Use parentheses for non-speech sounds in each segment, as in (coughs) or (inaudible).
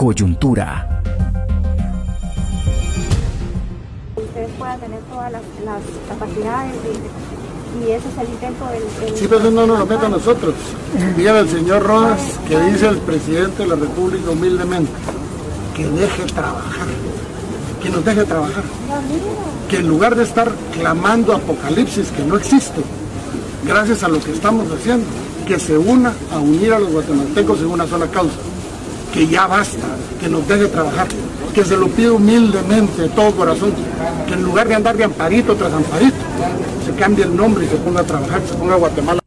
coyuntura. Ustedes puedan tener todas las, capacidades y ese es el intento del... Sí, pero no nos lo meta a nosotros. Dígale al señor Rodas que dice el presidente de la República humildemente que deje trabajar, que nos deje trabajar. Que en lugar de estar clamando apocalipsis que no existe, gracias a lo que estamos haciendo, que se una a unir a los guatemaltecos en una sola causa. Que ya basta, que nos deje trabajar, que se lo pide humildemente de todo corazón, que en lugar de andar de amparito tras amparito, se cambie el nombre y se ponga a trabajar, se ponga a Guatemala.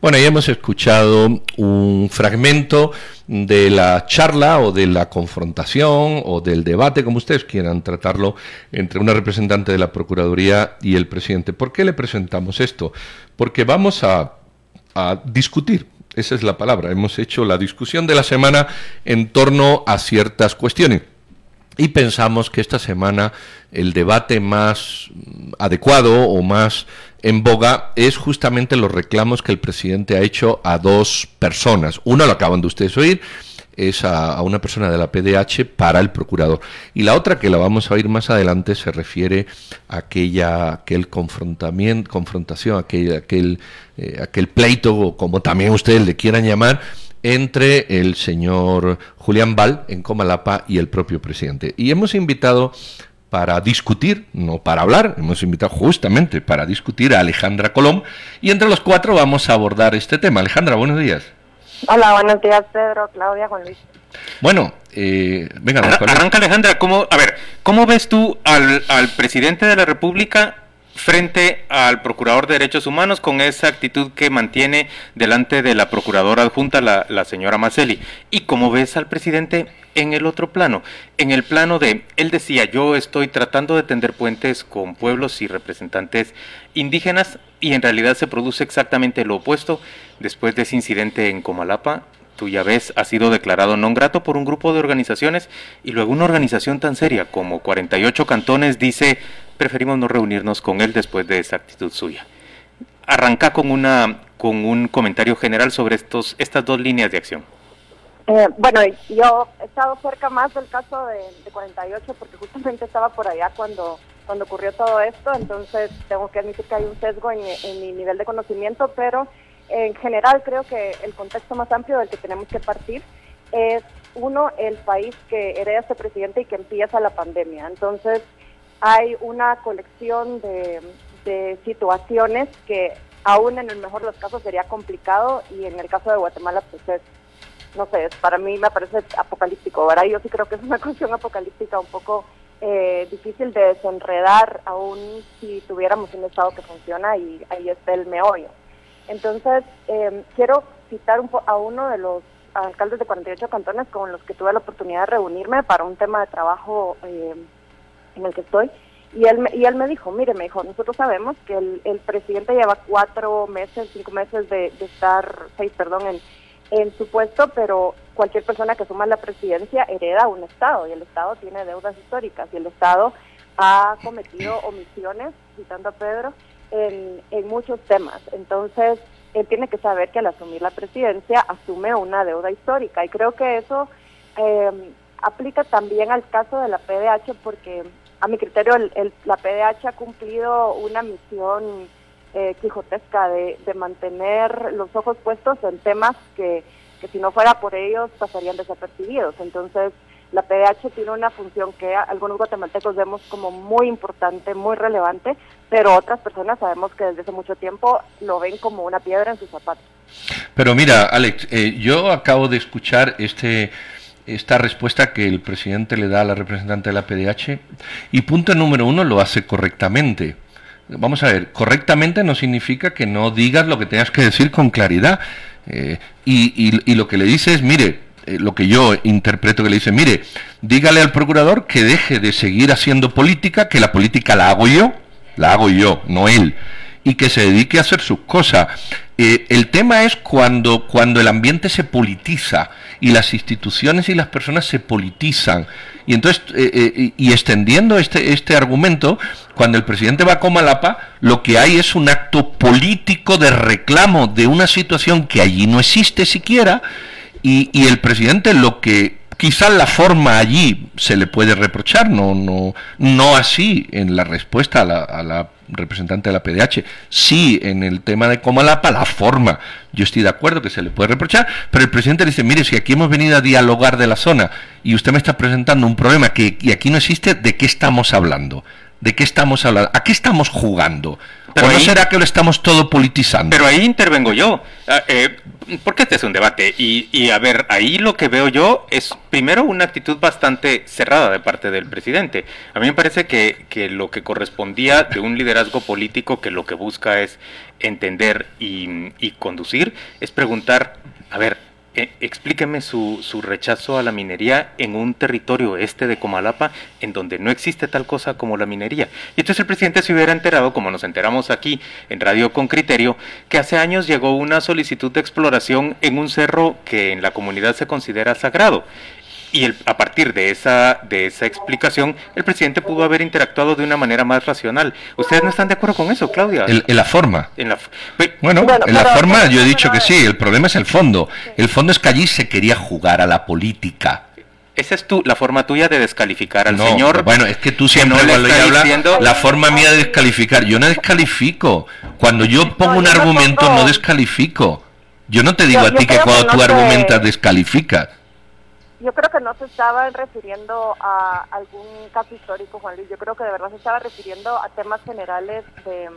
Bueno, ya hemos escuchado un fragmento de la charla o de la confrontación o del debate, como ustedes quieran tratarlo, entre una representante de la Procuraduría y el presidente. ¿Por qué le presentamos esto? Porque vamos a, a discutir esa es la palabra. Hemos hecho la discusión de la semana en torno a ciertas cuestiones. Y pensamos que esta semana el debate más adecuado o más en boga es justamente los reclamos que el presidente ha hecho a dos personas. Uno lo acaban de ustedes oír, es a, una persona de la PDH para el procurador. Y la otra, que la vamos a oír más adelante, se refiere a aquella, aquel confrontamiento, confrontación, aquel, aquel, eh, aquel pleito, o como también ustedes le quieran llamar, entre el señor Julián Val en Comalapa y el propio presidente. Y hemos invitado para discutir, no para hablar, hemos invitado justamente para discutir a Alejandra Colón y entre los cuatro vamos a abordar este tema. Alejandra, buenos días. Hola, buenos días Pedro, Claudia, Juan Luis. Bueno, eh, venga, arranca Alejandra, ¿cómo, a ver, ¿cómo ves tú al, al presidente de la República frente al Procurador de Derechos Humanos con esa actitud que mantiene delante de la Procuradora adjunta, la, señora Maceli. ¿Y cómo ves al presidente en el otro plano? En el plano de, él decía, yo estoy tratando de tender puentes con pueblos y representantes indígenas y en realidad se produce exactamente lo opuesto después de ese incidente en Comalapa tú ya ves, ha sido declarado non grato por un grupo de organizaciones y luego una organización tan seria como 48 cantones dice, preferimos no reunirnos con él después de esa actitud suya. Arranca con, una, con un comentario general sobre estos, estas dos líneas de acción. Eh, bueno, yo he estado cerca más del caso de, 48 porque justamente estaba por allá cuando, cuando ocurrió todo esto, entonces tengo que admitir que hay un sesgo en mi nivel de conocimiento, pero en general creo que el contexto más amplio del que tenemos que partir es, uno, el país que hereda este presidente y que empieza la pandemia. Entonces, hay una colección de, situaciones que aún en el mejor de los casos sería complicado y en el caso de Guatemala pues es, no sé, para mí me parece apocalíptico, ¿verdad? Yo sí creo que es una (laughs) cuestión apocalíptica un poco eh, difícil de desenredar aún si tuviéramos un Estado que funciona y ahí está el meollo. Entonces, eh, quiero citar un a uno de los alcaldes de 48 cantones con los que tuve la oportunidad de reunirme para un tema de trabajo eh, en el que estoy. Y él, me, y él me dijo, mire, me dijo, nosotros sabemos que el, presidente lleva cuatro meses, cinco meses de, estar, seis, perdón, en, en su puesto, pero cualquier persona que suma la presidencia hereda un Estado y el Estado tiene deudas históricas y el Estado ha cometido omisiones, citando a Pedro, en, en muchos temas. Entonces, él tiene que saber que al asumir la presidencia asume una deuda histórica y creo que eso eh, aplica también al caso de la PDH porque a mi criterio el, la PDH ha cumplido una misión eh, quijotesca de, de, mantener los ojos puestos en temas que, que si no fuera por ellos pasarían desapercibidos. Entonces, la PDH tiene una función que algunos guatemaltecos vemos como muy importante, muy relevante, pero otras personas sabemos que desde hace mucho tiempo lo ven como una piedra en sus zapatos. Pero mira, Alex, eh, yo acabo de escuchar este esta respuesta que el presidente le da a la representante de la PDH y punto número uno lo hace correctamente. Vamos a ver, correctamente no significa que no digas lo que tengas que decir con claridad. Eh, y, y, lo que le dice es, mire, eh, lo que yo interpreto que le dice, mire, dígale al procurador que deje de seguir haciendo política, que la política la hago yo, la hago yo, no él, y que se dedique a hacer sus cosas. Eh, el tema es cuando, cuando el ambiente se politiza y las instituciones y las personas se politizan. Y entonces, eh, y extendiendo este, este argumento, cuando el presidente va a Comalapa, lo que hay es un acto político de reclamo de una situación que allí no existe siquiera, y, el presidente lo que quizás la forma allí se le puede reprochar, no, no, no así en la respuesta a la, representante de la PDH, sí en el tema de Comalapa, la forma, yo estoy de acuerdo que se le puede reprochar, pero el presidente dice, mire, si aquí hemos venido a dialogar de la zona y usted me está presentando un problema que y aquí no existe, ¿de qué estamos hablando? ¿De qué estamos hablando? ¿A qué estamos jugando? Pero ¿O no será que lo estamos todo politizando? Pero ahí intervengo yo, ah, eh, porque este es un debate. Y, y, a ver, ahí lo que veo yo es primero una actitud bastante cerrada de parte del presidente. A mí me parece que, que lo que correspondía de un liderazgo político que lo que busca es entender y, y conducir, es preguntar, a ver, explíqueme su, su, rechazo a la minería en un territorio este de Comalapa en donde no existe tal cosa como la minería. Y entonces el presidente se hubiera enterado, como nos enteramos aquí en Radio con Criterio, que hace años llegó una solicitud de exploración en un cerro que en la comunidad se considera sagrado y el, a partir de esa, de esa explicación, el presidente pudo haber interactuado de una manera más racional. ¿Ustedes no están de acuerdo con eso, Claudia? En, la forma. En la, bueno, en la forma yo he dicho que sí, el problema es el fondo. El fondo es que allí se quería jugar a la política. Esa es tu, la forma tuya de descalificar al señor. Bueno, es que tú siempre cuando hablas, la forma mía de descalificar. Yo no descalifico. Cuando yo pongo un argumento, no descalifico. Yo no te digo a ti que cuando tú argumentas, descalificas yo creo que no se estaba refiriendo a algún caso histórico, Juan Luis. Yo creo que de verdad se estaba refiriendo a temas generales de,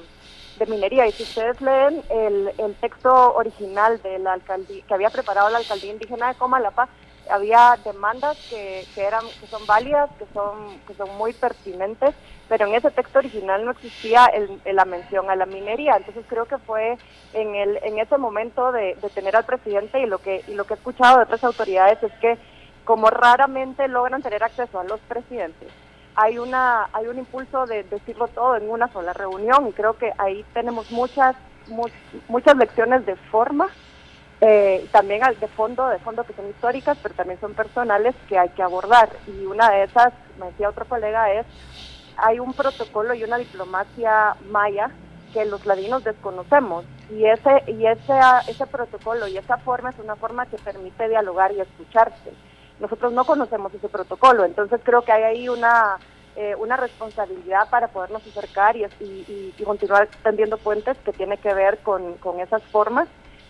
minería. Y si ustedes leen el, el texto original de la alcaldía, que había preparado la alcaldía indígena de Comalapa, había demandas que, que eran que son válidas, que son que son muy pertinentes, pero en ese texto original no existía el, la mención a la minería. Entonces creo que fue en el en ese momento de, de tener al presidente y lo que y lo que he escuchado de otras autoridades es que como raramente logran tener acceso a los presidentes, hay una hay un impulso de decirlo todo en una sola reunión y creo que ahí tenemos muchas muchas lecciones de forma eh, también de fondo de fondo que son históricas pero también son personales que hay que abordar. Y una de esas me decía otro colega es hay un protocolo y una diplomacia maya que los ladinos desconocemos. Y ese y ese ese protocolo y esa forma es una forma que permite dialogar y escucharse nosotros no conocemos ese protocolo, entonces creo que hay ahí una, eh, una responsabilidad para podernos acercar y, y, continuar tendiendo puentes que tiene que ver con, con esas formas,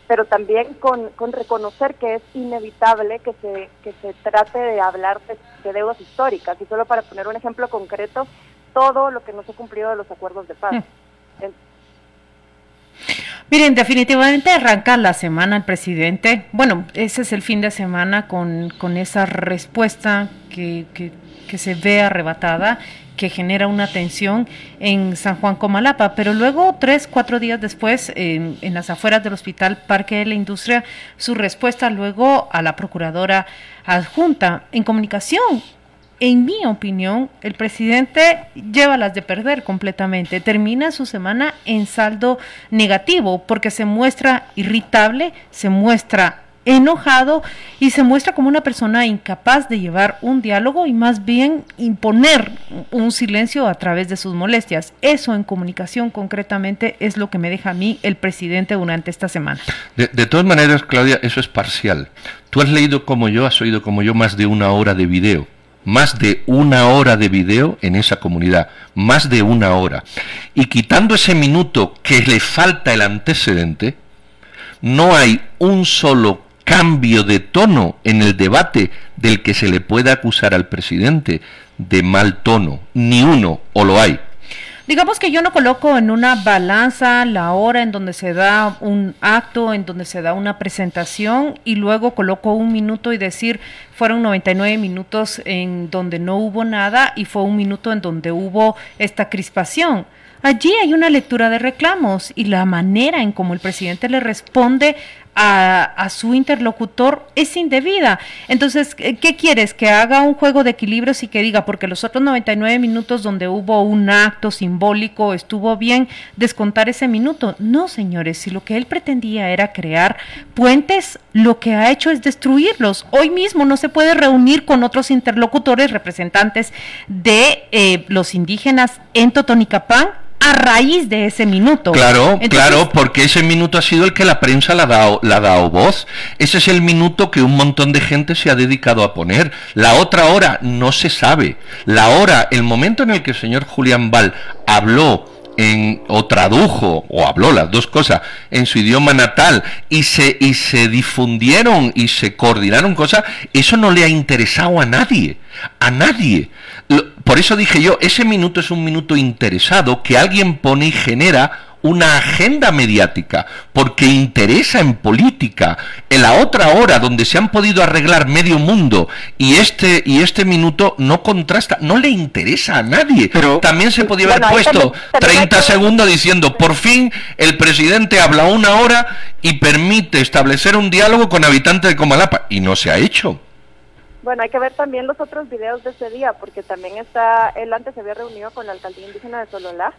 pero también con, con, reconocer que es inevitable que se, que se trate de hablar de, deudas históricas. Y solo para poner un ejemplo concreto, todo lo que no se ha cumplido de los acuerdos de paz. Mm. Miren, definitivamente arranca la semana el presidente. Bueno, ese es el fin de semana con, con esa respuesta que, que, que, se ve arrebatada, que genera una tensión en San Juan Comalapa. Pero luego, tres, cuatro días después, en, en las afueras del Hospital Parque de la Industria, su respuesta luego a la procuradora adjunta en comunicación en mi opinión, el presidente lleva las de perder completamente. Termina su semana en saldo negativo porque se muestra irritable, se muestra enojado y se muestra como una persona incapaz de llevar un diálogo y más bien imponer un silencio a través de sus molestias. Eso en comunicación concretamente es lo que me deja a mí el presidente durante esta semana. De, de todas maneras, Claudia, eso es parcial. Tú has leído como yo, has oído como yo más de una hora de video más de una hora de video en esa comunidad, más de una hora. Y quitando ese minuto que le falta el antecedente, no hay un solo cambio de tono en el debate del que se le pueda acusar al presidente de mal tono, ni uno, o lo hay. Digamos que yo no coloco en una balanza la hora en donde se da un acto, en donde se da una presentación y luego coloco un minuto y decir fueron 99 minutos en donde no hubo nada y fue un minuto en donde hubo esta crispación. Allí hay una lectura de reclamos y la manera en cómo el presidente le responde a, su interlocutor es indebida. Entonces, ¿qué quieres? Que haga un juego de equilibrios y que diga, porque los otros 99 minutos donde hubo un acto simbólico estuvo bien descontar ese minuto. No, señores, si lo que él pretendía era crear puentes, lo que ha hecho es destruirlos. Hoy mismo no se puede reunir con otros interlocutores, representantes de eh, los indígenas en Totonicapán a raíz de ese minuto. Claro, claro, porque ese minuto ha sido el que la prensa le ha, dado, le ha dado voz. Ese es el minuto que un montón de gente se ha dedicado a poner. La otra hora no se sabe. La hora, el momento en el que el señor Julián Val habló en, o tradujo o habló las dos cosas en su idioma natal y se y se difundieron y se coordinaron cosas eso no le ha interesado a nadie a nadie por eso dije yo ese minuto es un minuto interesado que alguien pone y genera una agenda mediática, porque interesa en política. En la otra hora donde se han podido arreglar medio mundo y este y este minuto no contrasta, no le interesa a nadie. Pero también se podía haber puesto 30 segundos diciendo, por fin el presidente habla una hora y permite establecer un diálogo con habitantes de Comalapa y no se ha hecho. Bueno, hay que ver también los otros videos de ese día, porque también está, él antes se había reunido con la alcaldía indígena de Sololá,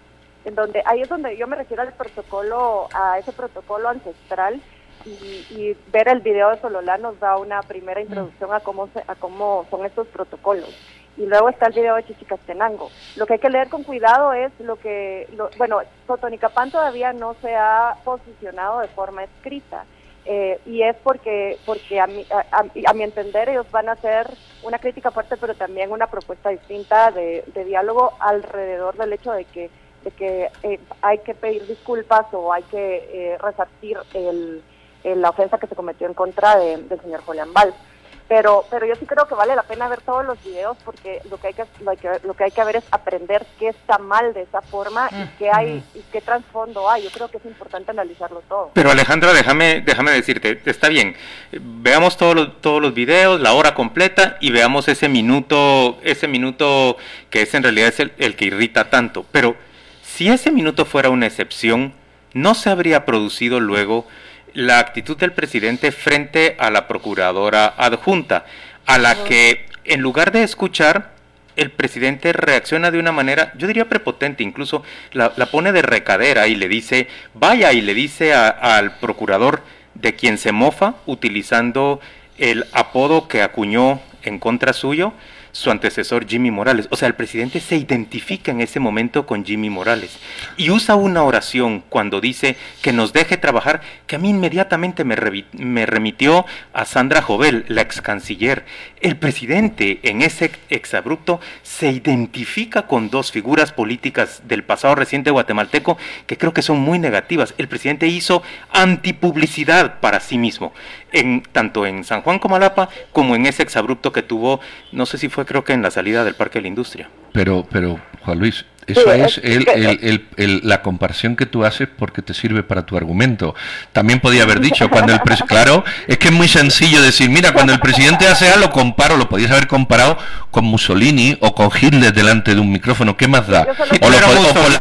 en donde ahí es donde yo me refiero al protocolo, a ese protocolo ancestral y, ver el video de Sololá nos da una primera introducción a cómo a cómo son estos protocolos. Y luego está el video de Chichicastenango. Lo que hay que leer con cuidado es lo que, bueno, Totonicapán todavía no se ha posicionado de forma escrita. Eh, y es porque porque a mi, a, mi entender ellos van a hacer una crítica fuerte pero también una propuesta distinta de, diálogo alrededor del hecho de que de que eh, hay que pedir disculpas o hay que eh, resarcir el, la ofensa que se cometió en contra del señor Julián Val. Pero, pero yo sí creo que vale la pena ver todos los videos porque lo que hay que, lo que, hay que ver es aprender qué está mal de esa forma y qué hay y qué trasfondo hay. Yo creo que es importante analizarlo todo. Pero Alejandra, déjame déjame decirte, está bien. Veamos todos los, todos los videos, la hora completa y veamos ese minuto ese minuto que es en realidad es el, el que irrita tanto, pero si ese minuto fuera una excepción, no se habría producido luego la actitud del presidente frente a la procuradora adjunta, a la que en lugar de escuchar, el presidente reacciona de una manera, yo diría prepotente, incluso la, pone de recadera y le dice, vaya y le dice al procurador de quien se mofa utilizando el apodo que acuñó en contra suyo, su antecesor Jimmy Morales. O sea, el presidente se identifica en ese momento con Jimmy Morales y usa una oración cuando dice que nos deje trabajar, que a mí inmediatamente me, remitió a Sandra Jovel, la ex canciller. El presidente en ese exabrupto se identifica con dos figuras políticas del pasado reciente guatemalteco que creo que son muy negativas. El presidente hizo antipublicidad para sí mismo, en, tanto en San Juan Comalapa como en ese exabrupto que tuvo, no sé si fue creo que en la salida del Parque de la Industria. Pero, pero Juan Luis, eso es el, el, la comparación que tú haces porque te sirve para tu argumento. También podía haber dicho cuando el (laughs) claro, es que es muy sencillo decir, mira, cuando el presidente hace algo, lo comparo, lo podías haber comparado con Mussolini o con Hitler delante de un micrófono, ¿qué más da? O lo,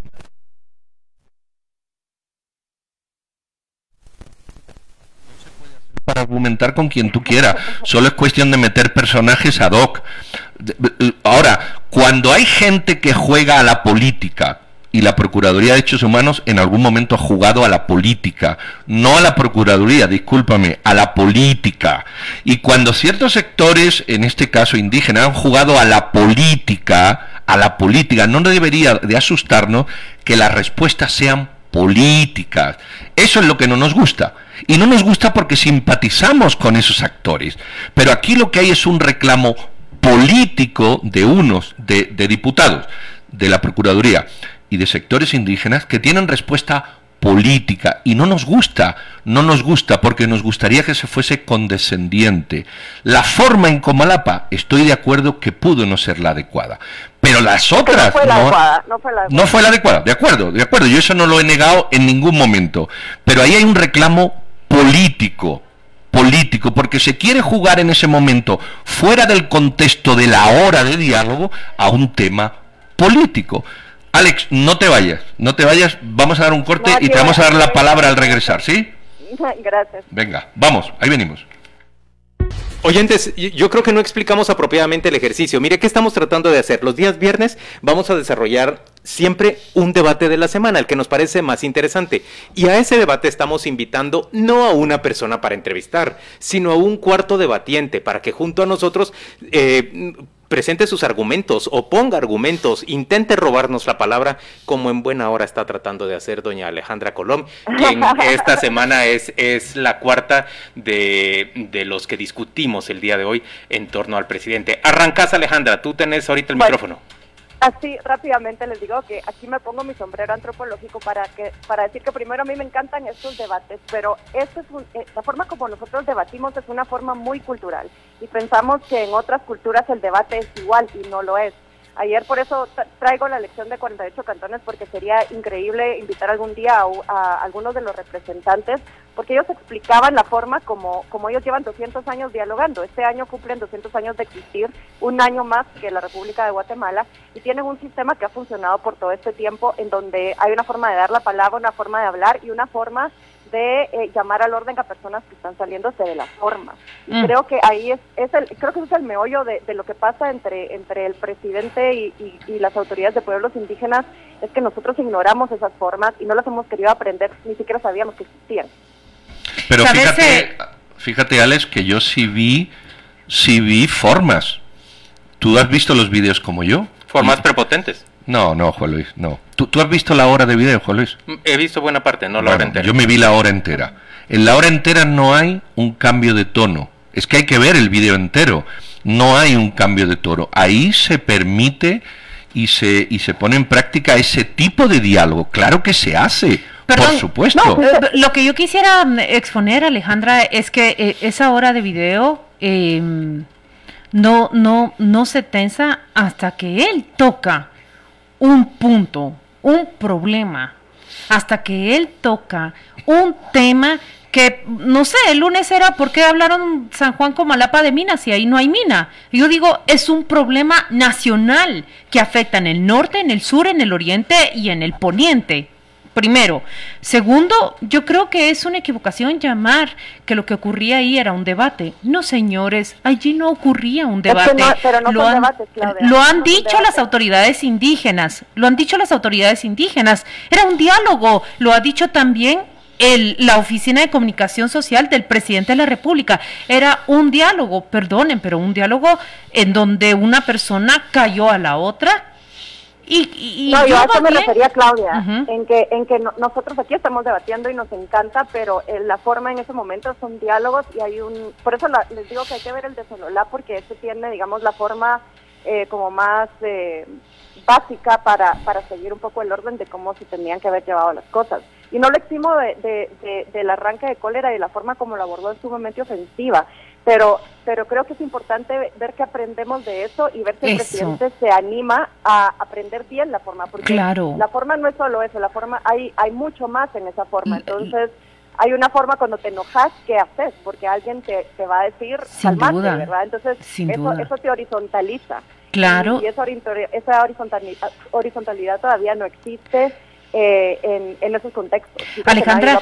para argumentar con quien tú quieras. Solo es cuestión de meter personajes ad hoc. Ahora, cuando hay gente que juega a la política, y la Procuraduría de Derechos Humanos en algún momento ha jugado a la política, no a la Procuraduría, discúlpame, a la política. Y cuando ciertos sectores, en este caso indígenas, han jugado a la política, a la política, no debería de asustarnos que las respuestas sean políticas. Eso es lo que no nos gusta. Y no nos gusta porque simpatizamos con esos actores. Pero aquí lo que hay es un reclamo político de unos, de, diputados, de la Procuraduría y de sectores indígenas que tienen respuesta política y no nos gusta, no nos gusta porque nos gustaría que se fuese condescendiente. La forma en Comalapa, estoy de acuerdo que pudo no ser la adecuada, pero las otras no fue la, adecuada, no fue la adecuada. No fue la adecuada, de acuerdo, de acuerdo, yo eso no lo he negado en ningún momento, pero ahí hay un reclamo político, político, porque se quiere jugar en ese momento, fuera del contexto de la hora de diálogo, a un tema político. Alex, no te vayas, no te vayas, vamos a dar un corte y te vamos a dar la palabra al regresar, ¿sí? (laughs) Gracias. Venga, vamos, ahí venimos. Oyentes, yo creo que no explicamos apropiadamente el ejercicio. Mire, ¿qué estamos tratando de hacer? Los días viernes vamos a desarrollar siempre un debate de la semana, el que nos parece más interesante. Y a ese debate estamos invitando no a una persona para entrevistar, sino a un cuarto debatiente para que junto a nosotros... Eh, presente sus argumentos, oponga argumentos, intente robarnos la palabra, como en buena hora está tratando de hacer doña Alejandra Colón, quien (laughs) esta semana es, es la cuarta de, de los que discutimos el día de hoy en torno al presidente. Arrancás, Alejandra, tú tenés ahorita el micrófono. Así rápidamente les digo que aquí me pongo mi sombrero antropológico para que para decir que primero a mí me encantan estos debates, pero eh, la forma como nosotros debatimos es una forma muy cultural y pensamos que en otras culturas el debate es igual y no lo es. Ayer por eso traigo la elección de 48 cantones porque sería increíble invitar algún día a, algunos de los representantes porque ellos explicaban la forma como, como ellos llevan 200 años dialogando. Este año cumplen 200 años de existir, un año más que la República de Guatemala y tienen un sistema que ha funcionado por todo este tiempo en donde hay una forma de dar la palabra, una forma de hablar y una forma de eh, llamar al orden a personas que están saliéndose de la forma. Y mm. creo que ahí es, es el, creo que ese es el meollo de, lo que pasa entre, entre el presidente y, las autoridades de pueblos indígenas, es que nosotros ignoramos esas formas y no las hemos querido aprender, ni siquiera sabíamos que existían. Pero fíjate, fíjate Alex, que yo sí vi, sí vi formas. ¿Tú has visto los vídeos como yo? Formas prepotentes. No, no, Juan Luis, no. ¿Tú, has visto la hora de video, Juan Luis? He visto buena parte, no la hora entera. Yo me vi la hora entera. En la hora entera no hay un cambio de tono. Es que hay que ver el video entero. No hay un cambio de tono. Ahí se permite y se, y se pone en práctica ese tipo de diálogo. Claro que se hace. por supuesto. Eh, lo que yo quisiera mm, exponer, Alejandra, es que eh, esa hora de video em, no, no, no se tensa hasta que él toca un punto, un problema, hasta que él toca un tema que, no sé, el lunes era por qué hablaron San Juan como Malapa de minas y ahí no hay mina. Yo digo, es un problema nacional que afecta en el norte, en el sur, en el oriente y en el poniente. Primero. Segundo, yo creo que es una equivocación llamar que lo que ocurría ahí era un debate. No, señores, allí no ocurría un debate. lo, han, lo han dicho las autoridades indígenas, lo han dicho las autoridades indígenas. Era un diálogo, lo ha dicho también el, la Oficina de Comunicación Social del Presidente de la República. Era un diálogo, perdonen, pero un diálogo en donde una persona cayó a la otra no, yo a eso me refería, Claudia, en que, en que nosotros aquí estamos debatiendo y nos encanta, pero eh, la forma en ese momento son diálogos y hay un... Por eso les digo que hay que ver el de Sololá, porque este tiene, digamos, la forma eh, como más eh, básica para, para seguir un poco el orden de cómo se tenían que haber llevado las cosas. Y no lo eximo de, de, del arranque de cólera y la forma como lo abordó en su momento ofensiva pero pero creo que es importante ver que aprendemos de eso y ver si el presidente se anima a aprender bien la forma porque la forma no es solo eso la forma hay hay mucho más en esa forma. Entonces hay una forma cuando te enojas que haces porque alguien te, te va a decir Sin duda. verdad entonces eso eso te horizontaliza. Claro. Y, esa, esa horizontalidad, horizontalidad todavía no existe eh, en, esos contextos. Alejandra,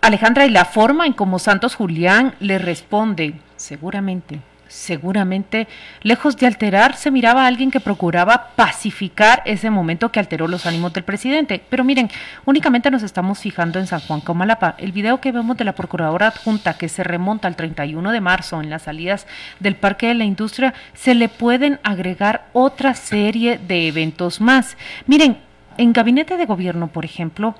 Alejandra, y la forma en cómo Santos Julián le responde, seguramente, seguramente, lejos de alterar, se miraba a alguien que procuraba pacificar ese momento que alteró los ánimos del presidente. Pero miren, únicamente nos estamos fijando en San Juan Comalapa. El video que vemos de la procuradora adjunta que se remonta al 31 de marzo en las salidas del Parque de la Industria, se le pueden agregar otra serie de eventos más. Miren, en gabinete de gobierno, por ejemplo,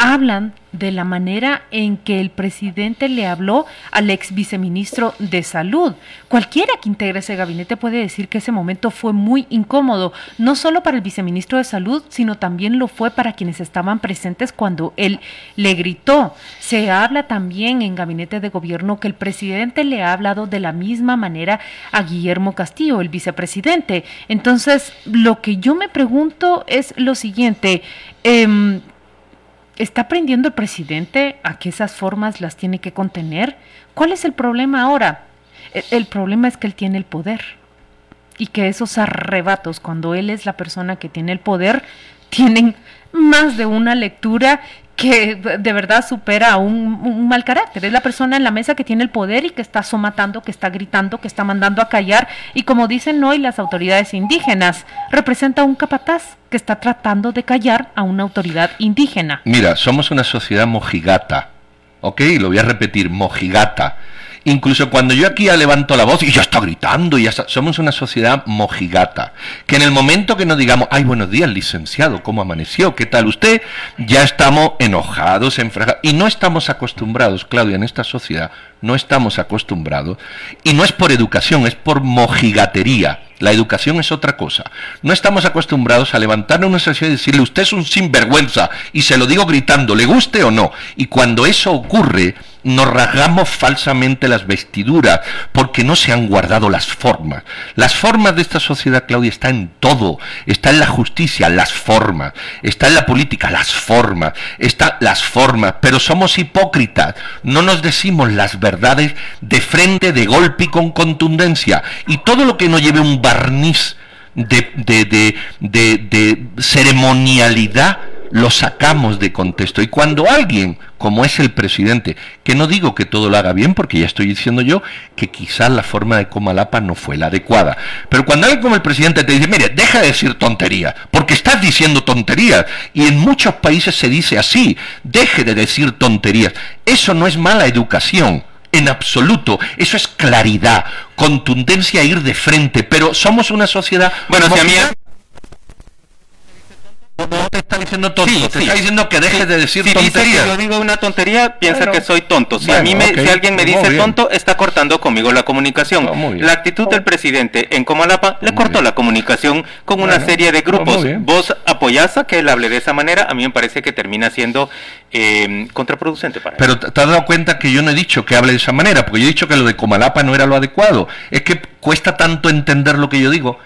hablan de la manera en que el presidente le habló al ex viceministro de Salud. Cualquiera que integre ese gabinete puede decir que ese momento fue muy incómodo, no solo para el viceministro de Salud, sino también lo fue para quienes estaban presentes cuando él le gritó. Se habla también en gabinete de gobierno que el presidente le ha hablado de la misma manera a Guillermo Castillo, el vicepresidente. Entonces, lo que yo me pregunto es lo siguiente. Eh, ¿Está aprendiendo el presidente a que esas formas las tiene que contener? ¿Cuál es el problema ahora? E, el, problema es que él tiene el poder y que esos arrebatos, cuando él es la persona que tiene el poder, tienen más de una lectura que de verdad supera un, mal carácter. Es la persona en la mesa que tiene el poder y que está somatando, que está gritando, que está mandando a callar. Y como dicen hoy las autoridades indígenas, representa un capataz que está tratando de callar a una autoridad indígena. Mira, somos una sociedad mojigata, ¿ok? Lo voy a repetir, mojigata. Incluso cuando yo aquí levanto la voz y ya está gritando, y ya somos una sociedad mojigata. Que en el momento que nos digamos, ay, buenos días, licenciado, ¿cómo amaneció? ¿Qué tal usted? Ya estamos enojados, enfragados. Y no estamos acostumbrados, Claudia, en esta sociedad, no estamos acostumbrados. Y no es por educación, es por mojigatería. La educación es otra cosa. No estamos acostumbrados a levantarnos una sociedad y decirle, usted es un sinvergüenza, y se lo digo gritando, le guste o no. Y cuando eso ocurre, nos rasgamos falsamente las vestiduras porque no se han guardado las formas. Las formas de esta sociedad, Claudia, está en todo. Está en la justicia, las formas. Está en la política, las formas. Está las formas. Pero somos hipócritas. No nos decimos las verdades de frente, de golpe y con contundencia. Y todo lo que no lleve un barniz de, de, de, de ceremonialidad, lo sacamos de contexto. Y cuando alguien, como es el presidente, que no digo que todo lo haga bien, porque ya estoy diciendo yo que quizás la forma de Comalapa no fue la adecuada, pero cuando alguien como el presidente te dice, mire, deja de decir tonterías, porque estás diciendo tonterías, y en muchos países se dice así, deje de decir tonterías, eso no es mala educación. En absoluto, eso es claridad, contundencia, ir de frente, pero somos una sociedad... Bueno, si a mí no te está diciendo tonto, te está diciendo que dejes de decir si tonterías. yo digo una tontería, piensa que soy tonto. Si a mí me, si alguien me dice tonto, está cortando conmigo la comunicación. la actitud del presidente en Comalapa le cortó la comunicación con una serie de grupos. Vos apoyás a que él hable de esa manera, a mí me parece que termina siendo eh, contraproducente para Pero te has dado cuenta que yo no he dicho que hable de esa manera, porque yo he dicho que lo de Comalapa no era lo adecuado. Es que cuesta tanto entender lo que yo digo.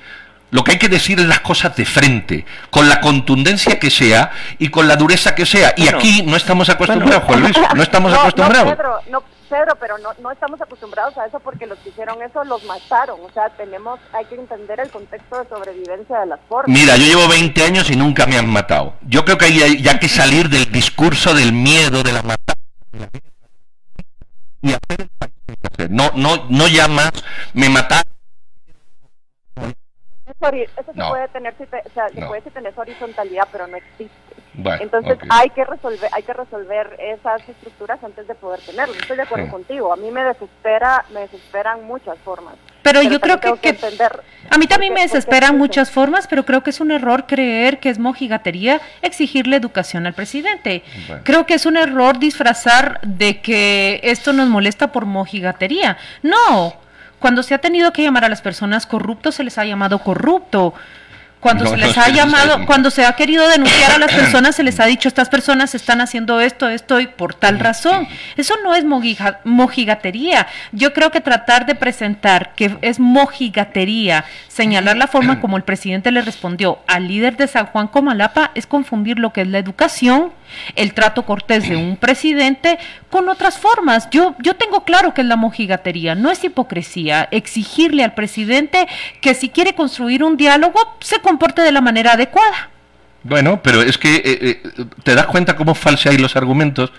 Lo que hay que decir es las cosas de frente, con la contundencia que sea y con la dureza que sea. Y aquí no estamos acostumbrados, Juan Luis, no estamos acostumbrados. No, Pedro, no, Pedro, pero no, no estamos acostumbrados a eso porque los que hicieron eso los mataron. O sea, tenemos, hay que entender el contexto de sobrevivencia de las formas. Mira, yo llevo 20 años y nunca me han matado. Yo creo que hay ya que salir del discurso del miedo, de la matanza. Y hacer no, no, no ya más me mataron eso se puede tener, o sea, se puede tener horizontalidad, pero no existe. Entonces hay que resolver, hay que resolver esas estructuras antes de poder tenerlo. Estoy de acuerdo contigo. A mí me desespera, me desesperan muchas formas. Pero, yo creo que, entender a mí también me desesperan muchas formas, pero creo que es un error creer que es mojigatería exigirle educación al presidente. Creo que es un error disfrazar de que esto nos molesta por mojigatería. No, cuando se ha tenido que llamar a las personas corruptos, se les ha llamado corrupto. Cuando se les ha llamado, cuando se ha querido denunciar a las (coughs) personas, se les ha dicho, estas personas están haciendo esto, esto y por tal razón. Eso no es mojigatería. Yo creo que tratar de presentar que es mojigatería, señalar la forma (coughs) como el presidente le respondió al líder de San Juan Comalapa, es confundir lo que es la educación el trato cortés de un presidente con otras formas. Yo, yo tengo claro que es la mojigatería, no es hipocresía exigirle al presidente que si quiere construir un diálogo se comporte de la manera adecuada. Bueno, pero es que eh, eh, te das cuenta cómo falseáis los argumentos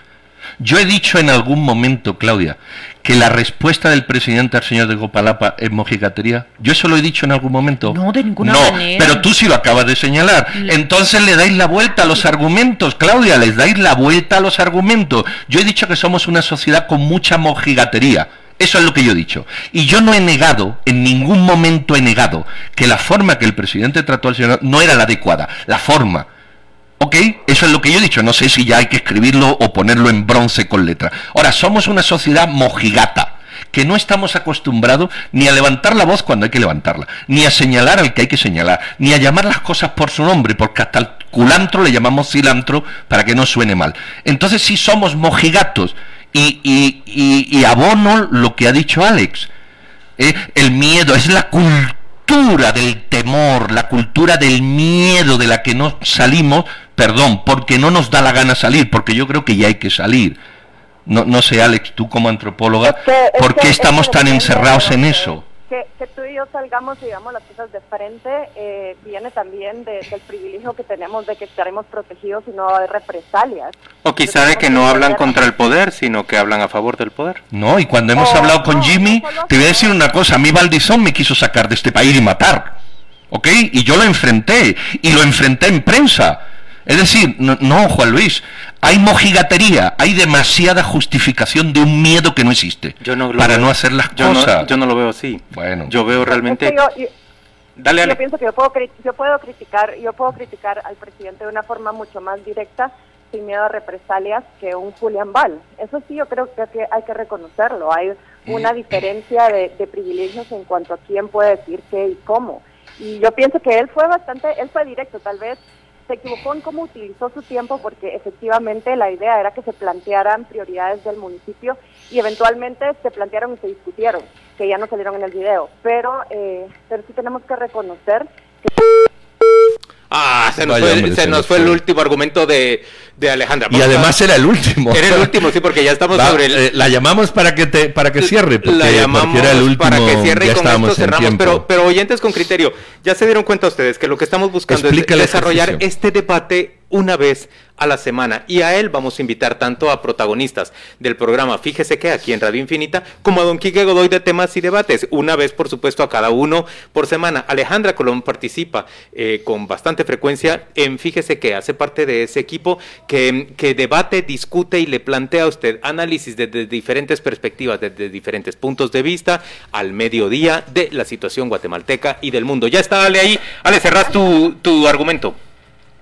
yo he dicho en algún momento, Claudia, que la respuesta del presidente al señor de Copalapa es mojigatería. Yo eso lo he dicho en algún momento. No, de ninguna no, Pero tú sí lo acabas de señalar. Entonces le dais la vuelta a los argumentos, Claudia, les dais la vuelta a los argumentos. Yo he dicho que somos una sociedad con mucha mojigatería. Eso es lo que yo he dicho. Y yo no he negado, en ningún momento he negado, que la forma que el presidente trató al señor no era la adecuada. La forma. Ok, eso es lo que yo he dicho. No sé si ya hay que escribirlo o ponerlo en bronce con letra. Ahora, somos una sociedad mojigata que no estamos acostumbrados ni a levantar la voz cuando hay que levantarla, ni a señalar al que hay que señalar, ni a llamar las cosas por su nombre, porque hasta el culantro le llamamos cilantro para que no suene mal. Entonces sí somos mojigatos y, y, abono lo que ha dicho Alex. Eh, el miedo es la cultura del temor, la cultura del miedo de la que no salimos perdón, porque no nos da la gana salir, porque yo creo que ya hay que salir. No, no sé, Alex, tú como antropóloga, ¿por qué estamos tan encerrados en eso? Que, tú y yo salgamos y digamos las cosas de frente eh, viene también del privilegio que tenemos de que estaremos protegidos y no hay represalias. O quizá de que no hablan contra el poder, sino que hablan a favor del poder. No, y cuando hemos hablado con Jimmy, te voy a decir una cosa, a mí Valdizón me quiso sacar de este país y matar, ¿ok? Y yo lo enfrenté, y lo enfrenté en prensa Es decir, no, Juan Luis, hay mojigatería, hay demasiada justificación de un miedo que no existe para no hacer las cosas. yo no lo veo así. Bueno, yo veo realmente. Dale, Yo pienso que yo puedo, yo puedo criticar, yo puedo criticar al presidente de una forma mucho más directa, sin miedo a represalias, que un Julián Val. Eso sí, yo creo que hay que reconocerlo. Hay una mm. diferencia de, de privilegios en cuanto a quién puede decir qué y cómo. Y yo pienso que él fue bastante, él fue directo, tal vez se equivocó en cómo utilizó su tiempo porque efectivamente la idea era que se plantearan prioridades del municipio y eventualmente se plantearon y se discutieron, que ya no salieron en el video. Pero, eh, pero sí tenemos que reconocer que Ah, se nos, fue, se nos fue, el último argumento de, de Alejandra. y además era el último. Era el (laughs) último, sí, porque ya estamos sobre el... Eh, la llamamos para que te, para que cierre, porque, la llamamos era el último, para que cierre y con esto cerramos. Pero, pero oyentes con criterio, ya se dieron cuenta ustedes que lo que estamos buscando es desarrollar este debate una vez a la semana. Y a él vamos a invitar tanto a protagonistas del programa Fíjese que aquí en Radio Infinita, como a don Quique Godoy de temas y debates, una vez por supuesto a cada uno por semana. Alejandra Colón participa eh, con bastante frecuencia en Fíjese que hace parte de ese equipo que, debate, discute y le plantea a usted análisis desde diferentes perspectivas, desde diferentes puntos de vista, al mediodía de la situación guatemalteca y del mundo. Ya está, Ale, ahí. Ale, cerrás tu, tu argumento.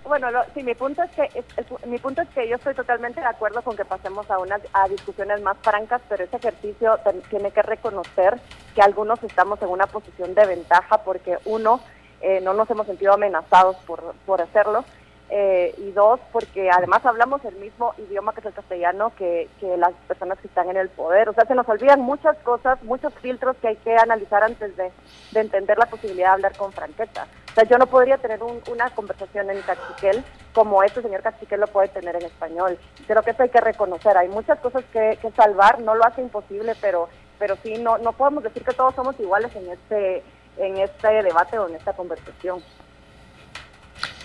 Bueno, sí, mi punto es que mi punto es que yo estoy totalmente de acuerdo con que pasemos a unas a discusiones más francas, pero ese ejercicio tiene que reconocer que algunos estamos en una posición de ventaja porque uno eh, no nos hemos sentido amenazados por, por hacerlo eh, y dos, porque además hablamos el mismo idioma que es el castellano que, que, las personas que están en el poder. O sea, se nos olvidan muchas cosas, muchos filtros que hay que analizar antes de, de entender la posibilidad de hablar con franqueza. O sea, yo no podría tener una conversación en cachiquel como este señor cachiquel lo puede tener en español. Creo que eso hay que reconocer. Hay muchas cosas que, que salvar, no lo hace imposible, pero, pero sí, no, no podemos decir que todos somos iguales en este, en este debate o en esta conversación.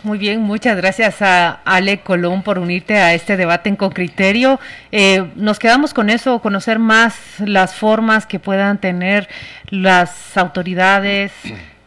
Muy bien, muchas gracias a Ale Colón por unirte a este debate en con criterio. Eh, nos quedamos con eso, conocer más las formas que puedan tener las autoridades,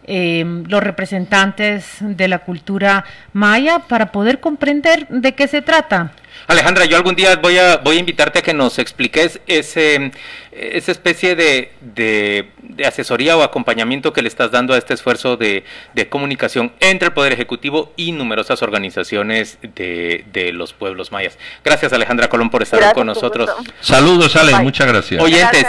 eh, los representantes de la cultura maya para poder comprender de qué se trata. Alejandra, yo algún día voy a, voy a invitarte a que nos expliques ese, esa especie de, de, asesoría o acompañamiento que le estás dando a este esfuerzo de, de comunicación entre el Poder Ejecutivo y numerosas organizaciones de, de los pueblos mayas. Gracias Alejandra Colón por estar con nosotros. Saludos Ale, muchas gracias. Oyentes,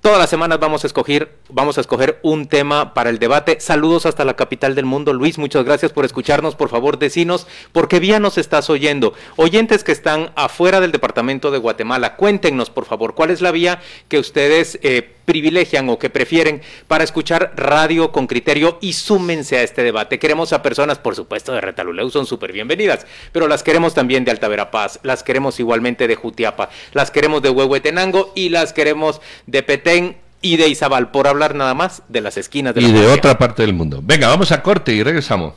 todas las semanas vamos a escoger, vamos a escoger un tema para el debate. Saludos hasta la capital del mundo. Luis, muchas gracias por escucharnos. Por favor, decinos por qué vía nos estás oyendo. Oyentes que están afuera del departamento de Guatemala, cuéntenos por favor cuál es la vía que ustedes eh, privilegian o que prefieren para escuchar radio con criterio y súmense a este debate. Queremos a personas, por supuesto, de Retaluleu, son súper bienvenidas, pero las queremos también de Alta Verapaz, las queremos igualmente de Jutiapa, las queremos de Huehuetenango y las queremos de Petén y de Izabal, por hablar nada más de las esquinas de la Y de otra parte del mundo. Venga, vamos a corte y regresamos.